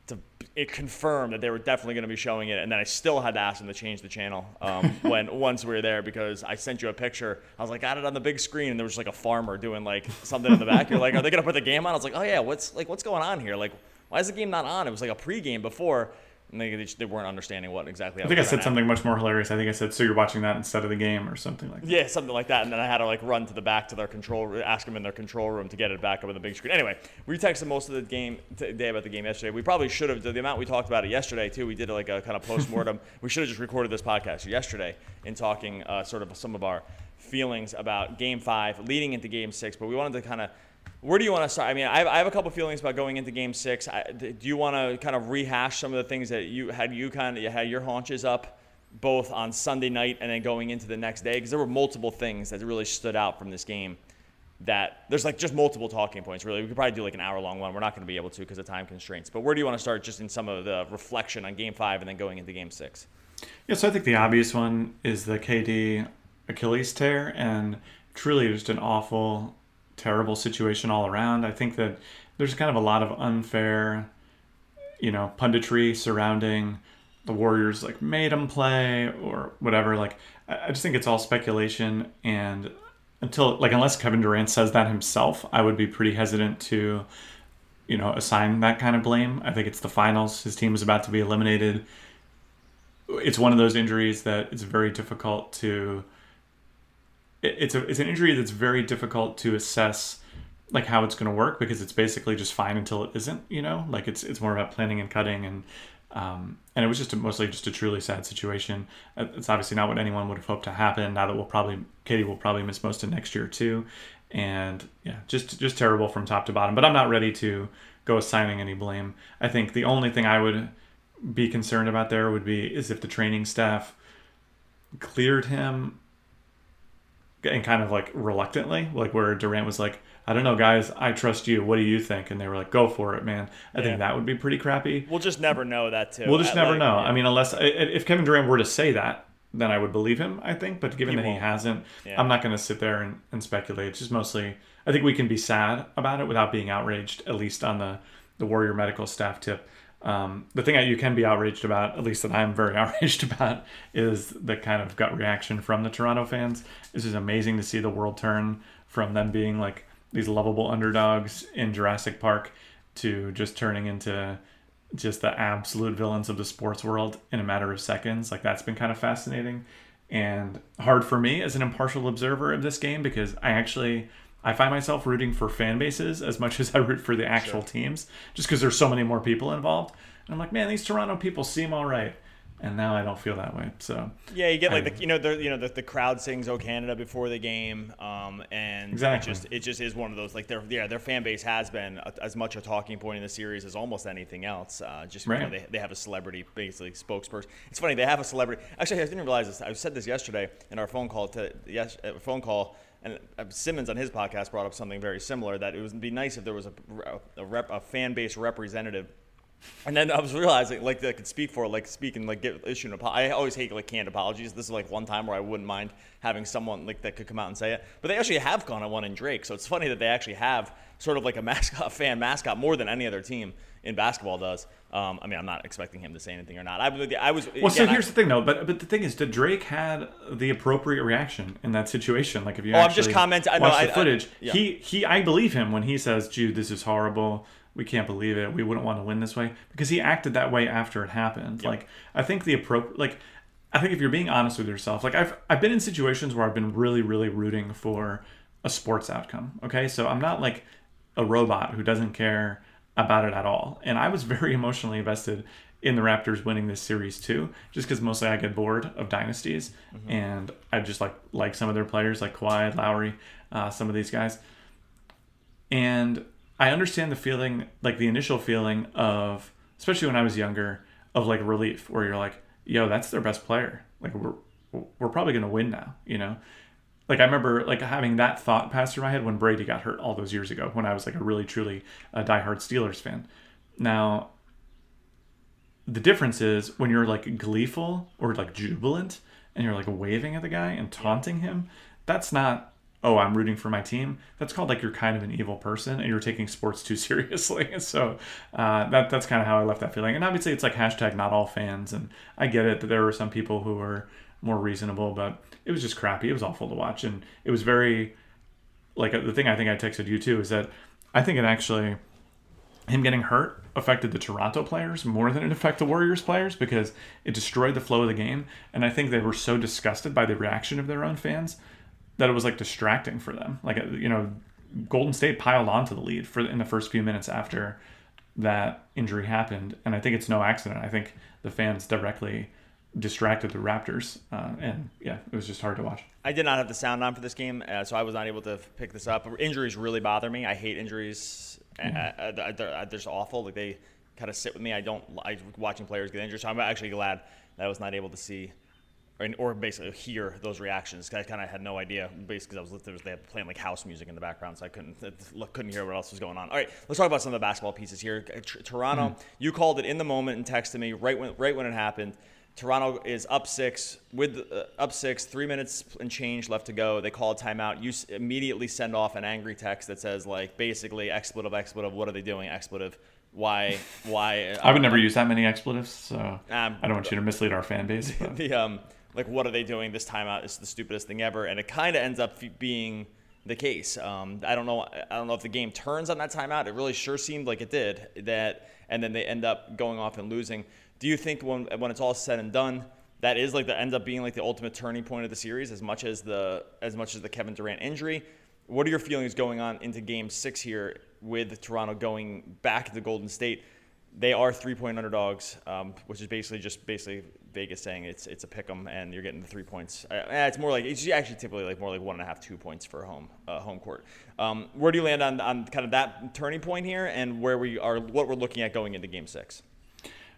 B: to it confirmed that they were definitely going to be showing it, and then I still had to ask them to change the channel um, when once we were there because I sent you a picture. I was like, got it on the big screen, and there was like a farmer doing like something in the back. You're like, are they going to put the game on? I was like, oh yeah, what's like what's going on here? Like, why is the game not on? It was like a pregame before and they, they, they weren't understanding what exactly.
C: I, I think I said something much more hilarious. I think I said, "So you're watching that instead of the game, or something like that."
B: Yeah, something like that. And then I had to like run to the back to their control, ask them in their control room to get it back up on the big screen. Anyway, we texted most of the game today about the game yesterday. We probably should have the amount we talked about it yesterday too. We did like a kind of post mortem. we should have just recorded this podcast yesterday in talking uh, sort of some of our feelings about Game Five leading into Game Six. But we wanted to kind of where do you want to start? I mean, I have, I have a couple feelings about going into Game Six. I, do you want to kind of rehash some of the things that you had? You kind of you had your haunches up both on Sunday night and then going into the next day because there were multiple things that really stood out from this game. That there's like just multiple talking points. Really, we could probably do like an hour long one. We're not going to be able to because of time constraints. But where do you want to start? Just in some of the reflection on Game Five and then going into Game Six.
C: Yeah, so I think the obvious one is the KD Achilles tear, and truly just an awful terrible situation all around. I think that there's kind of a lot of unfair, you know, punditry surrounding the Warriors like made him play or whatever. Like I just think it's all speculation and until like unless Kevin Durant says that himself, I would be pretty hesitant to you know assign that kind of blame. I think it's the finals. His team is about to be eliminated. it's one of those injuries that it's very difficult to. It- It's a it's an injury that's very difficult to assess, like how it's going to work because it's basically just fine until it isn't. You know, like it's it's more about planning and cutting and. Um, and it was just a, mostly just a truly sad situation. Uh, It's obviously not what anyone would have hoped to happen. Now that we'll probably KD will probably miss most of next year too, and yeah, just just terrible from top to bottom. But I'm not ready to go assigning any blame. I think the only thing I would be concerned about there would be is if the training staff cleared him and kind of like reluctantly, like where Durant was like, I don't know, guys, I trust you. What do you think? And they were like, go for it, man. I
B: Yeah.
C: think that would be pretty crappy.
B: We'll just never know that too.
C: We'll just never
B: like,
C: know.
B: yeah.
C: I mean, unless if Kevin Durant were to say that, then I would believe him, I think. But given
B: He
C: that he
B: won't.
C: hasn't,
B: Yeah.
C: I'm not going to sit there and, and speculate. It's just mostly, I think we can be sad about it without being outraged, at least on the, the Warrior medical staff tip. Um, the thing that you can be outraged about, at least that I'm very outraged about, is the kind of gut reaction from the Toronto fans. This is amazing to see the world turn from them being like these lovable underdogs in Jurassic Park to just turning into just the absolute villains of the sports world in a matter of seconds. Like that's been kind of fascinating and hard for me as an impartial observer of this game because I actually I find myself rooting for fan bases as much as I root for the actual teams, just because there's so many more people involved. And I'm like, man, these Toronto people seem all right, and now I don't feel that way. So
B: Yeah, you get like
C: I-
B: the you know the you know the, the crowd sings "Oh Canada" before the game, um, and
C: Exactly.
B: it just it just is one of those like their yeah their fan base has been a, as much a talking point in the series as almost anything else. Uh, just you know,
C: Right.
B: they, they have a celebrity basically spokesperson. It's funny they have a celebrity. Actually, I didn't realize this. I said this yesterday in our phone call to yes uh, phone call. And uh, Simmons on his podcast brought up something very similar that it would be nice if there was a, a, rep, a fan base representative and then I was realizing, like, that I could speak for, like, speak and like get issue an apology. I always hate like canned apologies. This is like one time where I wouldn't mind having someone like that could come out and say it. But they actually have gone on one in Drake, so it's funny that they actually have sort of like a mascot, fan mascot, more than any other team in basketball does. Um, I mean, I'm not expecting him to say anything or not. I, I was.
C: Well, so
B: again, I-
C: here's the thing, though. But but the thing is, that Drake had the appropriate reaction in that situation. Like if you
B: Oh, I'm
C: actually
B: just commenting- I
C: watch
B: I-
C: the
B: I-
C: footage,
B: yeah.
C: he he I believe him when he says, "Jude, this is horrible. We can't believe it. We wouldn't want to win this way," because he acted that way after it happened. Like I think the appropriate like. I think if you're being honest with yourself, like I've I've been in situations where I've been really really rooting for a sports outcome. Okay, so I'm not like a robot who doesn't care about it at all. And I was very emotionally invested in the Raptors winning this series too, just because mostly I get bored of dynasties, and I just like like some of their players, like Kawhi, Lowry, uh, some of these guys. And I understand the feeling, like the initial feeling of, especially when I was younger, of like relief, where you're like, "Yo, that's their best player. Like we're we're probably gonna win now," you know like I remember like having that thought pass through my head when Brady got hurt all those years ago when I was like a really truly uh, diehard Steelers fan. Now, the difference is when you're like gleeful or like jubilant and you're like waving at the guy and taunting him. That's not oh I'm rooting for my team. That's called like you're kind of an evil person and you're taking sports too seriously. so uh, that that's kind of how I left that feeling. And obviously it's like hashtag not all fans and I get it that there were some people who were more reasonable, but it was just crappy. It was awful to watch, and it was very like uh, the thing I think I texted you too is that I think it actually him getting hurt affected the Toronto players more than it affected the Warriors players because it destroyed the flow of the game, and I think they were so disgusted by the reaction of their own fans that it was like distracting for them. Like uh, you know, Golden State piled onto the lead for in the first few minutes after that injury happened, and I think it's no accident. I think the fans directly distracted the Raptors, uh, and yeah, it was just hard to watch.
B: I did not have the sound on for this game, uh, so I was not able to pick this up. Injuries really bother me. I hate injuries. Uh, uh, they're, they're just awful. Like they kind of sit with me. I don't like watching players get injured. So I'm actually glad that I was not able to see or, or basically hear those reactions. 'cause I kind of had no idea, basically, because I was there was they had playing like house music in the background, so I couldn't couldn't hear what else was going on. All right, let's talk about some of the basketball pieces here. T- Toronto, you called it in the moment and texted me right when right when it happened. Toronto is up six with uh, up six, three minutes and change left to go. They call a timeout. You s- immediately send off an angry text that says like basically expletive, expletive. What are they doing? Expletive. Why? Why?
C: I would never use that many expletives, so
B: Um,
C: I don't want you to mislead our fan base. But.
B: the um like what are they doing this timeout is the stupidest thing ever and it kind of ends up f- being the case um, i don't know i don't know if the game turns on that timeout it really sure seemed like it did that and then they end up going off and losing do you think when when it's all said and done that is like the ends up being like the ultimate turning point of the series as much as the as much as the Kevin Durant injury. What are your feelings going on into Game Six here with Toronto going back to Golden State? They are three point underdogs, um, which is basically just basically Vegas saying it's it's a pick 'em and you're getting the three points. Uh, it's more like it's actually typically like more like one and a half, two points for home uh, home court. Um, where do you land on, on kind of that turning point here, and where we are, what we're looking at going into Game Six?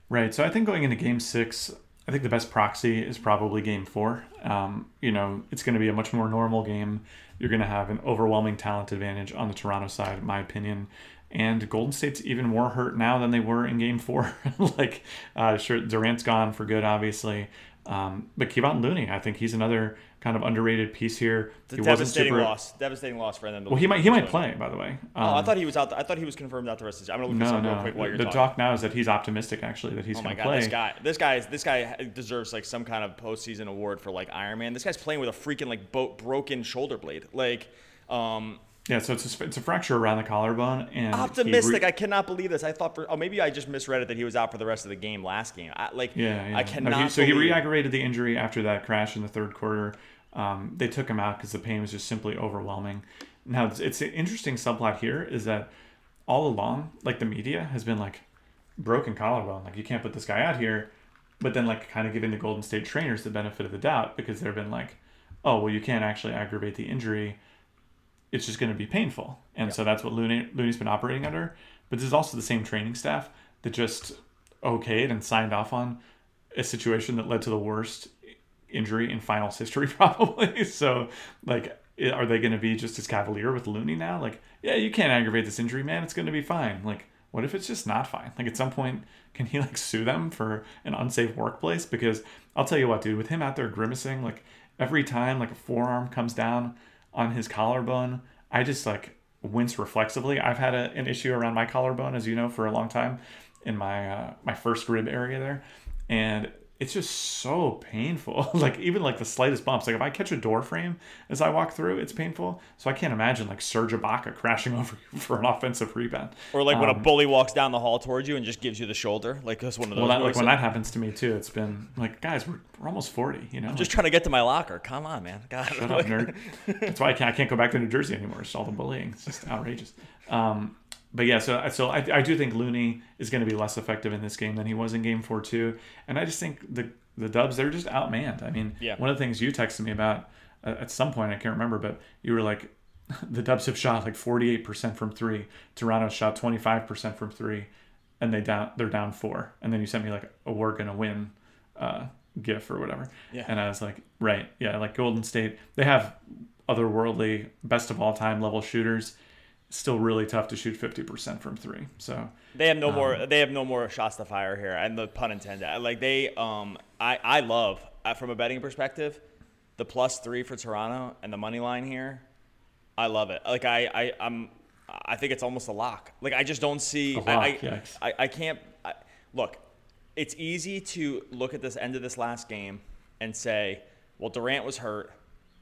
C: Right. So I think going into Game Six, I think the best proxy is probably Game Four. Um, you know, it's going to be a much more normal game. You're going to have an overwhelming talent advantage on the Toronto side, in my opinion. And Golden State's even more hurt now than they were in Game Four. like, uh, sure, Durant's gone for good, obviously. Um, but Kevon Looney, I think he's another kind of underrated piece here.
B: It's a he devastating super... loss. Devastating loss for them.
C: Well, he might he might play, by the way.
B: Um, oh, I um, thought he was out. I thought he was confirmed out the rest of the season. I'm gonna look no, this up no. real quick while you're
C: the
B: talking.
C: talk now is that he's optimistic actually that he's oh going to play.
B: This guy, this guy, this guy deserves like some kind of postseason award for like Iron Man. This guy's playing with a freaking like boat broken shoulder blade. Like, um,
C: yeah, so it's a, it's a fracture around the collarbone. And
B: optimistic. Re- I cannot believe this. I thought for oh maybe I just misread it that he was out for the rest of the game last game. I, like yeah, yeah. I cannot. No,
C: he, so he re-aggravated the injury after that crash in the third quarter. Um, they took him out because the pain was just simply overwhelming. Now it's, it's an interesting subplot here is that all along, like the media has been like broken collarbone, like you can't put this guy out here, but then like kind of giving the Golden State trainers the benefit of the doubt because they've been like, oh well, you can't actually aggravate the injury it's just going to be painful. And so that's what Looney, Looney's been operating under. But this is also the same training staff that just okayed and signed off on a situation that led to the worst injury in finals history, probably. so, like, are they going to be just as cavalier with Looney now? Like, yeah, you can't aggravate this injury, man. It's going to be fine. Like, what if it's just not fine? Like, at some point, can he, like, sue them for an unsafe workplace? Because I'll tell you what, dude, with him out there grimacing, like, every time, like, a forearm comes down, on his collarbone, I just like wince reflexively. I've had a, an issue around my collarbone, as you know, for a long time in my uh, my first rib area there, and it's just so painful. like even like the slightest bumps. Like if I catch a door frame as I walk through, it's painful. So I can't imagine like Serge Ibaka crashing over you for an offensive rebound.
B: Or like um, when a um, bully walks down the hall towards you and just gives you the shoulder. Like that's one of those.
C: Well, that, like when that happens to me too, it's been like, guys, we're, we're almost forty. You know,
B: I'm just trying to get to my locker. Come on, man. God.
C: Shut up, nerd. That's why I can't, I can't go back to New Jersey anymore. It's all the bullying. It's just outrageous. Um, but yeah, so so I, I do think Looney is going to be less effective in this game than he was in Game Four too, and I just think the the Dubs they're just outmanned. I mean, yeah. one of the things you texted me about uh, at some point I can't remember, but you were like, the Dubs have shot like forty eight percent from three. Toronto shot twenty five percent from three, and they down they're down four. And then you sent me like a we're gonna win uh, gif or whatever. Yeah. And I was like, right, yeah, like Golden State, they have otherworldly best of all time level shooters still really tough to shoot 50% from three. So
B: they have no um, more, they have no more shots to fire here. And the pun intended, like they, um, I, I love uh, from a betting perspective, the plus three for Toronto and the money line here. I love it. Like I, I, I'm, I think it's almost a lock. Like I just don't see,
C: lock,
B: I,
C: I,
B: I, I, can't I, look, it's easy to look at this end of this last game and say, well, Durant was hurt.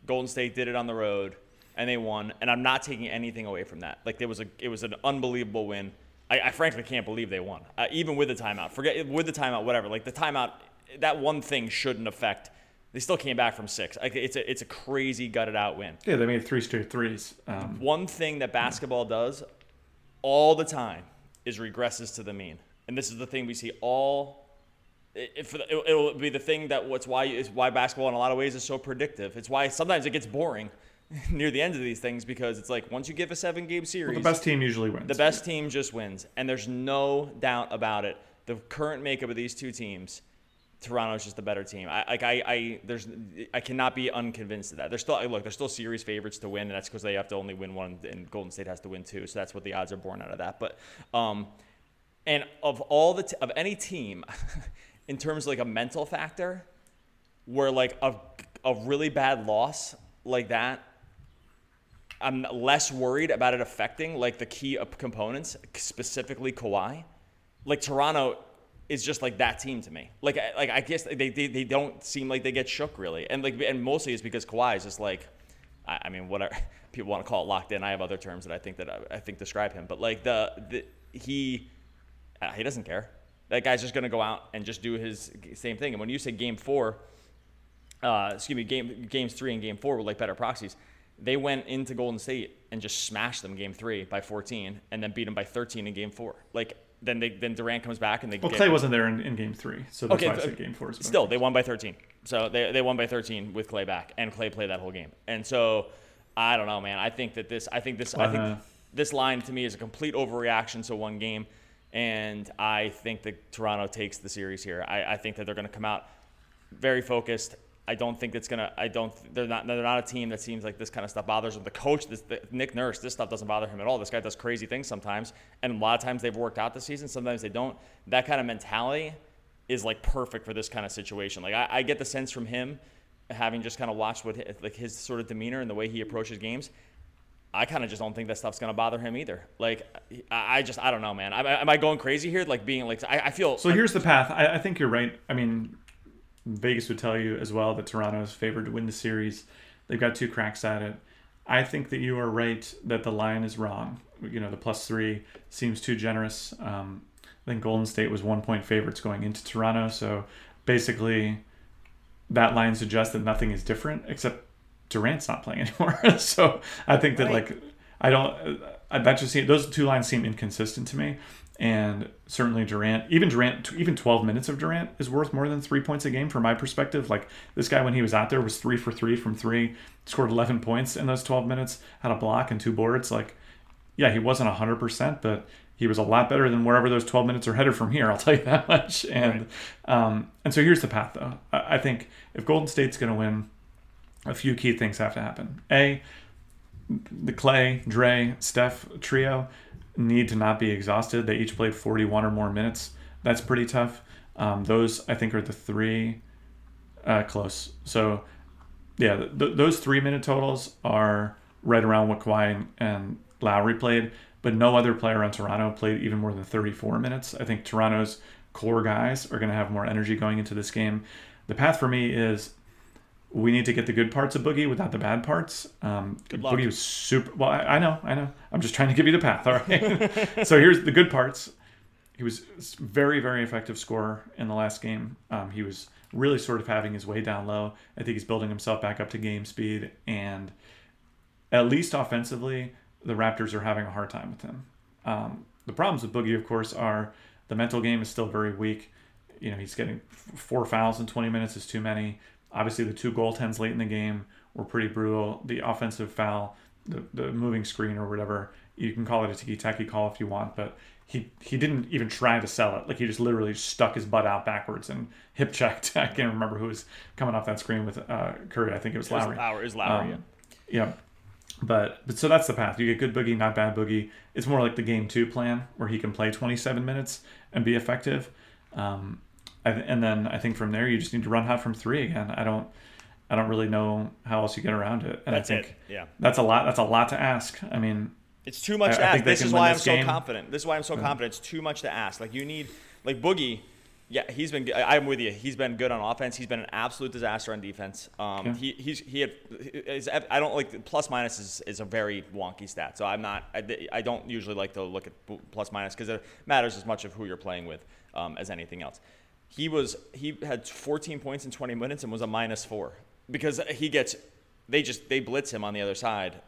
B: Golden State did it on the road and they won. And I'm not taking anything away from that. Like there was a, it was an unbelievable win. I, I frankly can't believe they won, uh, even with the timeout. Forget with the timeout, whatever. Like the timeout, that one thing shouldn't affect. They still came back from six. Like it's a, it's a crazy gutted out win.
C: Yeah, they made three straight threes.
B: Um, one thing that basketball does all the time is regresses to the mean, and this is the thing we see all it, it, will be the thing that what's why is why basketball in a lot of ways is so predictive. It's why sometimes it gets boring near the end of these things because it's like once you give a seven game series, well,
C: the best team usually wins.
B: The best team just wins, and there's no doubt about it. The current makeup of these two teams, Toronto's just the better team. I like I, I there's I cannot be unconvinced of that. They're still look, they're still series favorites to win, and that's because they have to only win one, and Golden State has to win two. So that's what the odds are born out of that. But um, and of all the t- of any team, in terms of like a mental factor, where like a a really bad loss like that I'm less worried about it affecting like the key components, specifically Kawhi. Like Toronto is just like that team to me. Like like I guess they, they, they don't seem like they get shook really, and like and mostly it's because Kawhi is just like, I, I mean whatever people want to call it locked in. I have other terms that I think that I, I think describe him, but like the, the he uh, he doesn't care. That guy's just gonna go out and just do his same thing. And when you say Game Four uh, excuse me, game games three and game four were like better proxies. They went into Golden State and just smashed them game three by 14, and then beat them by 13 in game four. Like then they then Durant comes back and they
C: Well, Clay wasn't there in, in game three, so that's
B: Okay,
C: why I said game four. is.
B: Still, they won by 13. So they, they won by 13 with Clay back, and Clay played that whole game. And so I don't know, man. I think that this, I think this, I
C: Uh-huh.
B: think this line to me is a complete overreaction to one game, and I think that Toronto takes the series here. I, I think that they're going to come out very focused. I don't think it's gonna. I don't. They're not. They're not a team that seems like this kind of stuff bothers them. The coach, this, the, Nick Nurse, this stuff doesn't bother him at all. This guy does crazy things sometimes, and a lot of times they've worked out this season. Sometimes they don't. That kind of mentality is like perfect for this kind of situation. Like I, I get the sense from him, having just kind of watched what hi- like his sort of demeanor and the way he approaches games. I kind of just don't think that stuff's gonna bother him either. Like I, I just I don't know, man. Am I, am I going crazy here? Like being like I, I feel.
C: So here's the path. I, I think you're right. I mean, Vegas would tell you as well that Toronto is favored to win the series. They've got two cracks at it. I think that you are right that the line is wrong. You know, the plus three seems too generous. Um, I think Golden State was one point favorites going into Toronto. So basically, that line suggests that nothing is different except Durant's not playing anymore. so I think that
B: Right.
C: like I don't uh, that just seem, those two lines seem inconsistent to me. And certainly Durant, even Durant, even 12 minutes of Durant is worth more than three points a game from my perspective. Like this guy, when he was out there, was three for three from three, scored 11 points in those 12 minutes, had a block and two boards. Like, yeah, he wasn't 100%, but he was a lot better than wherever those 12 minutes are headed from here. I'll tell you that much. And um, and so here's the path, though. I, I think if Golden State's going to win, a few key things have to happen. A, the Clay, Dre, Steph trio need to not be exhausted. They each played 41 or more minutes. That's pretty tough. Um, those, I think, are the three uh, close. So, yeah, th- th- those three minute totals are right around what Kawhi and, and Lowry played, but no other player on Toronto played even more than 34 minutes. I think Toronto's core guys are going to have more energy going into this game. The path for me is we need to get the good parts of Boogie without the bad parts. Um,
B: luck.
C: Boogie was super. Well, I, I know, I know. I'm just trying to give you the path. All right. so here's the good parts. He was very, very effective scorer in the last game. Um, he was really sort of having his way down low. I think he's building himself back up to game speed, and at least offensively, the Raptors are having a hard time with him. Um, the problems with Boogie, of course, are the mental game is still very weak. You know, he's getting four fouls in 20 minutes is too many. Obviously, the two goaltends late in the game were pretty brutal. The offensive foul, the, the moving screen or whatever, you can call it a tiki-taki call if you want, but he he didn't even try to sell it. Like he just literally stuck his butt out backwards and hip checked. I can't remember who was coming off that screen with uh, Curry. I think it was
B: It was
C: Lowry.
B: Lowry, it was Lowry,
C: Um, yeah. But but so that's the path. You get good boogie, not bad boogie. It's more like the game two plan where he can play 27 minutes and be effective. Um, and, and then I think from there you just need to run hot from three again. I don't I don't really know how else you get around it. And
B: That's
C: I
B: it.
C: think
B: Yeah.
C: That's a lot. That's a lot to ask. I mean,
B: It's too much
C: I-
B: to ask. This is why I'm
C: this
B: so confident. This is why I'm so confident. It's too much to ask. Like you need, like Boogie. Yeah, he's been. I'm with you. He's been good on offense. He's been an absolute disaster on defense. Um,
C: Yeah.
B: he he's he had. His, I don't like plus minus is, is a very wonky stat. So I'm not. I, I don't usually like to look at plus minus because it matters as much of who you're playing with um, as anything else. He was he had 14 points in 20 minutes and was a minus four because he gets. They just they blitz him on the other side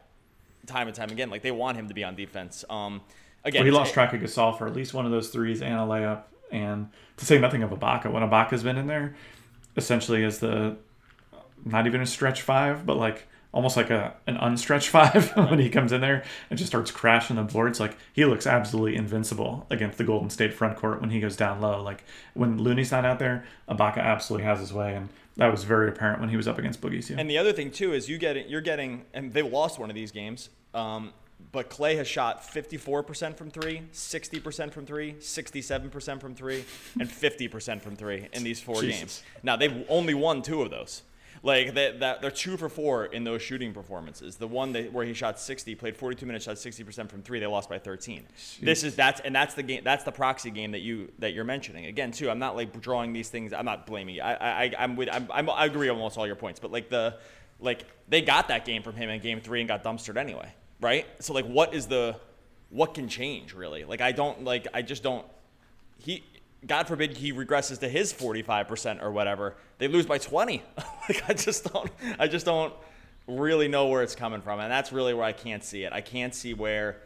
B: time and time again. Like they want him to be on defense. Um, again,
C: well, he lost track of Gasol for at least one of those threes and a layup. And to say nothing of Ibaka, when Ibaka's been in there, essentially as the not even a stretch five, but like almost like a an unstretched five when he comes in there and just starts crashing the boards. Like he looks absolutely invincible against the Golden State front court when he goes down low. Like when Looney's not out there, Ibaka absolutely has his way, and that was very apparent when he was up against Boogie too.
B: And the other thing too is you get you're getting and they lost one of these games. Um, but Clay has shot 54% from three, 60% from three, 67% from three, and 50% from three in these four
C: Jesus.
B: games. Now they've only won two of those. Like they, that, they're two for four in those shooting performances. The one that, where he shot 60, played 42 minutes, shot 60% from three. They lost by 13. This is that's and that's the game. That's the proxy game that you that you're mentioning. Again, too. I'm not like drawing these things. I'm not blaming you. I I I'm with. I'm, I'm I agree on almost all your points. But like the like they got that game from him in game three and got dumpstered anyway, right? So like, what is the what can change really? Like I don't like I just don't. He God forbid he regresses to his 45% or whatever, they lose by 20. like I just don't I just don't really know where it's coming from. And that's really where I can't see it. I can't see where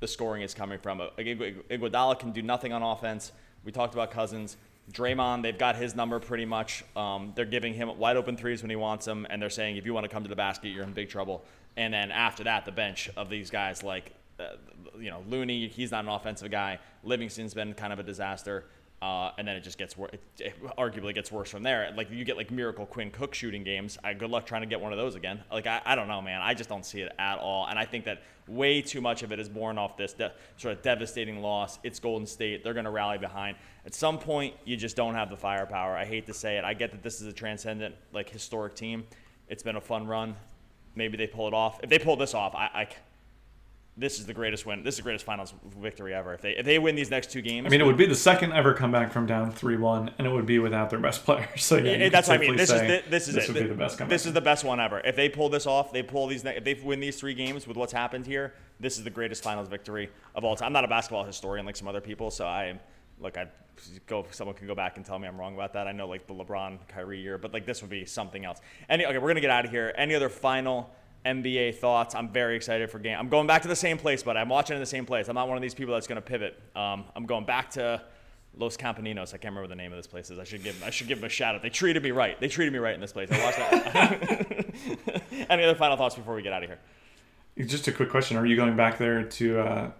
B: the scoring is coming from. Iguodala can do nothing on offense. We talked about Cousins. Draymond, they've got his number pretty much. Um, they're giving him wide open threes when he wants them, and they're saying if you want to come to the basket, you're in big trouble. And then after that, the bench of these guys like, uh, you know, Looney, he's not an offensive guy. Livingston's been kind of a disaster. Uh, and then it just gets worse. Arguably gets worse from there. Like you get like miracle Quinn Cook shooting games. I, good luck trying to get one of those again. Like I, I don't know, man. I just don't see it at all. And I think that way too much of it is born off this de- sort of devastating loss. It's Golden State. They're going to rally behind. At some point, you just don't have the firepower. I hate to say it. I get that this is a transcendent, like historic team. It's been a fun run. Maybe they pull it off. If they pull this off, I, I this is the greatest win. This is the greatest finals victory ever. If they if they win these next two games,
C: I mean, it would be the second ever comeback from down three one, and it would be without their best player. So yeah,
B: yeah that's what I mean. This is the, this is
C: this
B: it.
C: would be the best comeback.
B: This is the best one ever. If they pull this off, they pull these. If they win these three games with what's happened here, this is the greatest finals victory of all time. I'm not a basketball historian like some other people, so I look. I go. Someone can go back and tell me I'm wrong about that. I know like the LeBron Kyrie year, but like this would be something else. Any okay, we're gonna get out of here. Any other final? NBA thoughts. I'm very excited for game. I'm going back to the same place, but I'm watching in the same place. I'm not one of these people that's going to pivot. Um, I'm going back to Los Campaninos. I can't remember the name of this place. Is. I should give I should give them a shout out. They treated me right. They treated me right in this place. I watched that. Any other final thoughts before we get out of here?
C: Just a quick question: Are you going back there to uh,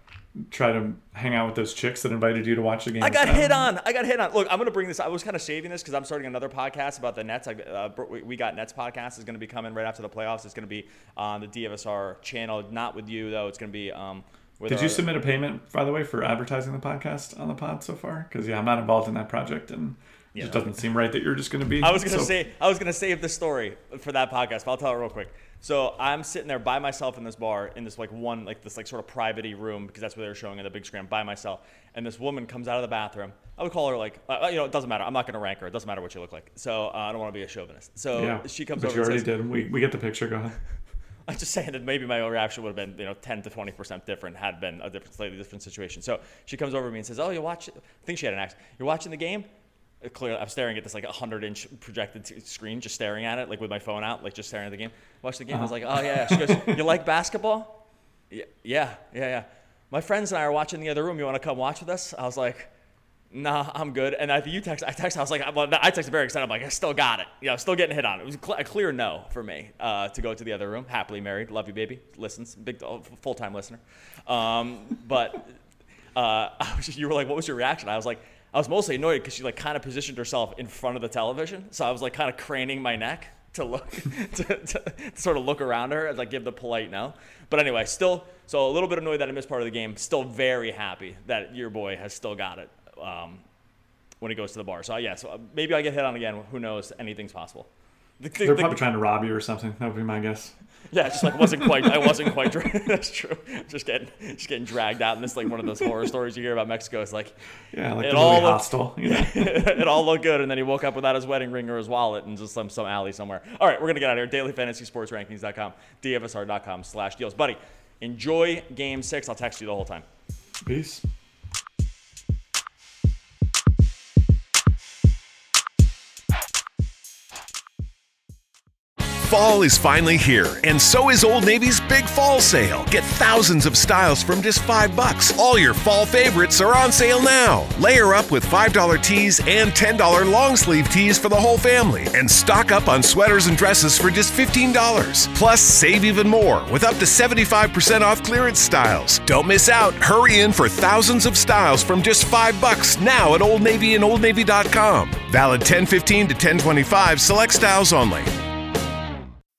C: try to hang out with those chicks that invited you to watch the game.
B: I got hit on. I got hit on. Look, I'm going to bring this. I was kind of saving this because I'm starting another podcast about the Nets. I, uh, we got Nets podcast is going to be coming right after the playoffs. It's going to be on the DFSR channel. Not with you though. It's going to be. Um,
C: Did our, you submit a payment, by the way, for advertising the podcast on the pod so far? Because yeah, I'm not involved in that project and. Yeah. It just doesn't seem right that you're just going to be.
B: I was going to so. say I was going to save the story for that podcast, but I'll tell it real quick. So I'm sitting there by myself in this bar in this like one like this like sort of privatey room because that's what they were showing in the big screen by myself. And this woman comes out of the bathroom. I would call her like uh, you know it doesn't matter. I'm not going to rank her. It doesn't matter what you look like. So uh, I don't want to be a chauvinist. So yeah, she comes
C: but
B: over.
C: You already
B: says,
C: did. We we get the picture. Go ahead.
B: I'm just saying that maybe my reaction would have been, you know, 10 to 20 percent different had been a different, slightly different situation. So she comes over to me and says, "Oh, you watch? I think she had an accent. You're watching the game." Clearly I'm staring at this like 100 inch projected t- screen, just staring at it, like with my phone out, like just staring at the game. Watch the game. Uh-huh. I was like, oh yeah. She goes, you like basketball? Yeah, yeah, yeah, yeah. My friends and I are watching the other room. You want to come watch with us? I was like, nah, I'm good. And after you text, I text, I was like, well, I texted very excited. I'm like, I still got it. You know, still getting hit on. It was a clear no for me uh, to go to the other room. Happily married, love you, baby. Listens, big full time listener. Um, but uh, you were like, what was your reaction? I was like, I was mostly annoyed because she like kind of positioned herself in front of the television, so I was like kind of craning my neck to look to, to, sort of look around her and like give the polite no. But anyway, still so a little bit annoyed that I missed part of the game. Still very happy that your boy has still got it um, when he goes to the bar. So yeah, so uh, maybe I get hit on again. Who knows? Anything's possible.
C: The, the, They're probably the, trying to rob you or something. That would be my guess.
B: Yeah, it's just like wasn't quite. I wasn't quite. That's true. Just getting, just getting dragged out, and this like one of those horror stories you hear about Mexico. It's like,
C: yeah, like it all looked, hostile. You know?
B: it all looked good, and then he woke up without his wedding ring or his wallet and just some some alley somewhere. All right, we're gonna get out of here. DailyFantasySportsRankings.com, DFSR.com/slash deals, buddy. Enjoy Game Six. I'll text you the whole time.
C: Peace.
A: Fall is finally here, and so is Old Navy's big fall sale. Get thousands of styles from just five bucks. All your fall favorites are on sale now. Layer up with $5 tees and $10 long sleeve tees for the whole family, and stock up on sweaters and dresses for just $15. Plus, save even more with up to 75% off clearance styles. Don't miss out. Hurry in for thousands of styles from just five bucks now at Old Navy and OldNavy.com. Valid 1015 to 1025, select styles only.